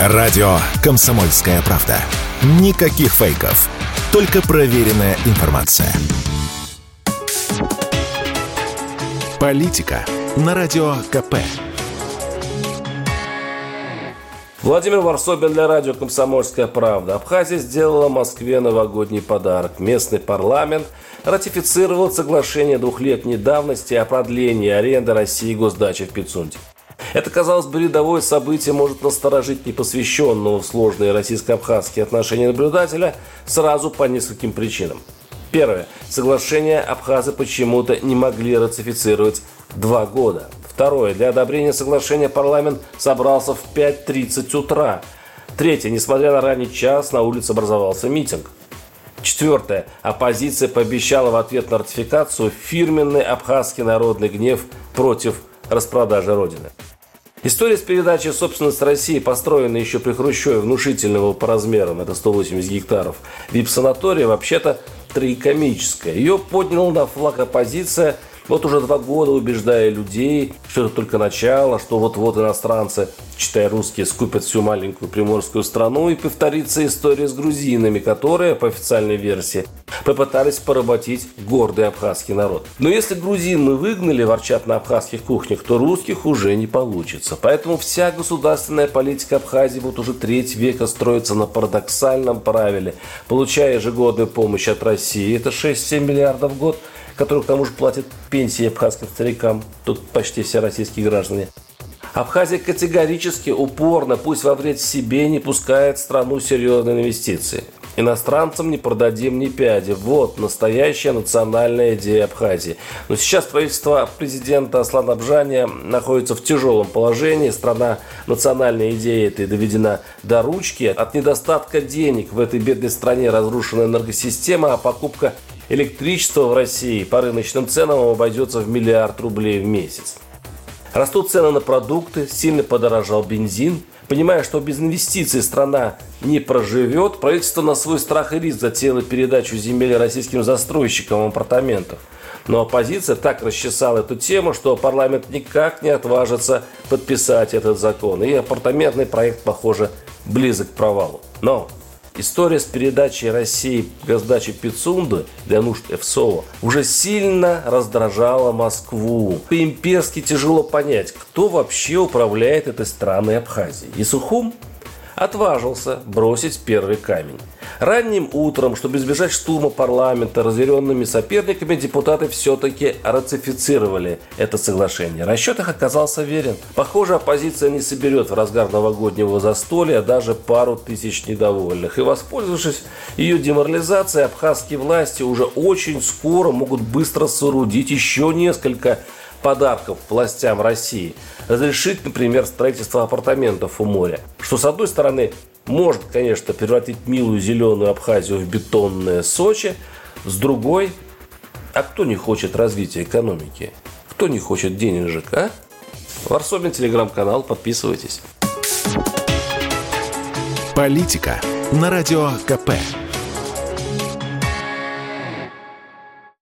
Радио «Комсомольская правда». Никаких фейков. Только проверенная информация. Политика на Радио КП. Владимир Варсобин для радио «Комсомольская правда». Абхазия сделала Москве новогодний подарок. Местный парламент ратифицировал соглашение двухлетней давности о продлении аренды России госдачи в Пицунде. Это, казалось бы, рядовое событие может насторожить непосвященного в сложные российско-абхазские отношения наблюдателя сразу по нескольким причинам. Первое. Соглашение абхазы почему-то не могли ратифицировать два года. Второе. Для одобрения соглашения парламент собрался в 5.30 утра. Третье. Несмотря на ранний час, на улице образовался митинг. Четвертое. Оппозиция пообещала в ответ на ратификацию фирменный абхазский народный гнев против распродажи Родины. История с передачей собственности России, построенная еще при Хрущеве, внушительного по размерам, это 180 гектаров, вип-санатория, вообще-то трагикомическая. Ее подняла на флаг оппозиция – вот уже два года убеждая людей, что это только начало, что вот-вот иностранцы, читая русские, скупят всю маленькую приморскую страну и повторится история с грузинами, которые, по официальной версии, попытались поработить гордый абхазский народ. Но если грузин мы выгнали, ворчат на абхазских кухнях, то русских уже не получится. Поэтому вся государственная политика Абхазии вот уже треть века строится на парадоксальном правиле. Получая ежегодную помощь от России, это 6-7 миллиардов в год – который к тому же платит пенсии абхазским старикам, тут почти все российские граждане. Абхазия категорически, упорно, пусть во вред себе, не пускает в страну серьезные инвестиции. Иностранцам не продадим ни пяди. Вот настоящая национальная идея Абхазии. Но сейчас правительство президента Аслана Абжания находится в тяжелом положении. Страна национальной идеи этой доведена до ручки. От недостатка денег в этой бедной стране разрушена энергосистема, а покупка электричество в России по рыночным ценам обойдется в миллиард рублей в месяц. Растут цены на продукты, сильно подорожал бензин. Понимая, что без инвестиций страна не проживет, правительство на свой страх и риск затеяло передачу земель российским застройщикам апартаментов. Но оппозиция так расчесала эту тему, что парламент никак не отважится подписать этот закон. И апартаментный проект, похоже, близок к провалу. Но История с передачей России газдачи Пицунды для нужд ФСО уже сильно раздражала Москву. По-имперски тяжело понять, кто вообще управляет этой страной Абхазии. И Сухум отважился бросить первый камень. Ранним утром, чтобы избежать штурма парламента разъяренными соперниками, депутаты все-таки ратифицировали это соглашение. Расчет их оказался верен. Похоже, оппозиция не соберет в разгар новогоднего застолья даже пару тысяч недовольных. И воспользовавшись ее деморализацией, абхазские власти уже очень скоро могут быстро соорудить еще несколько подарков властям России. Разрешить, например, строительство апартаментов у моря. Что, с одной стороны, может, конечно, превратить милую зеленую Абхазию в бетонное Сочи. С другой, а кто не хочет развития экономики? Кто не хочет денежек, а? Варсобин, телеграм-канал, подписывайтесь. Политика на радио КП.